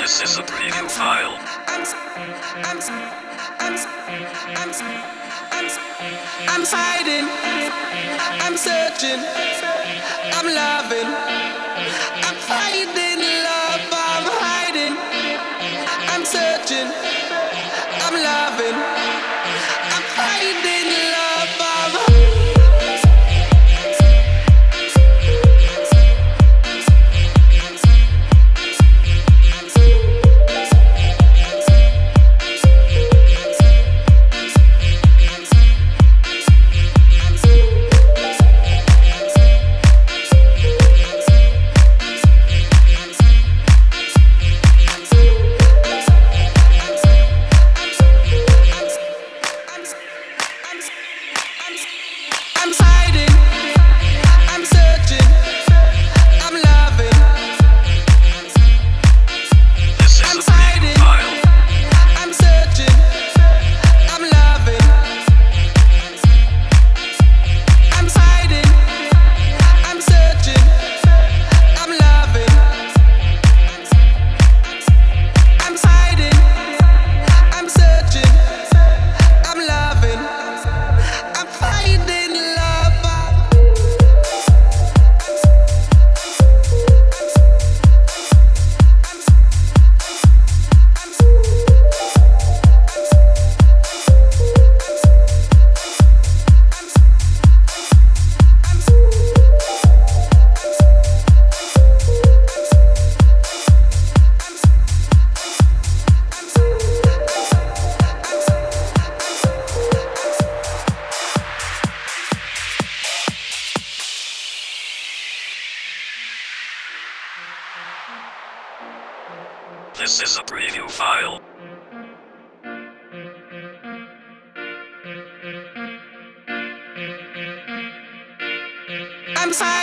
This is a preview file. I'm hiding. I'm searching. I'm loving. This is a preview file. I'm hiding.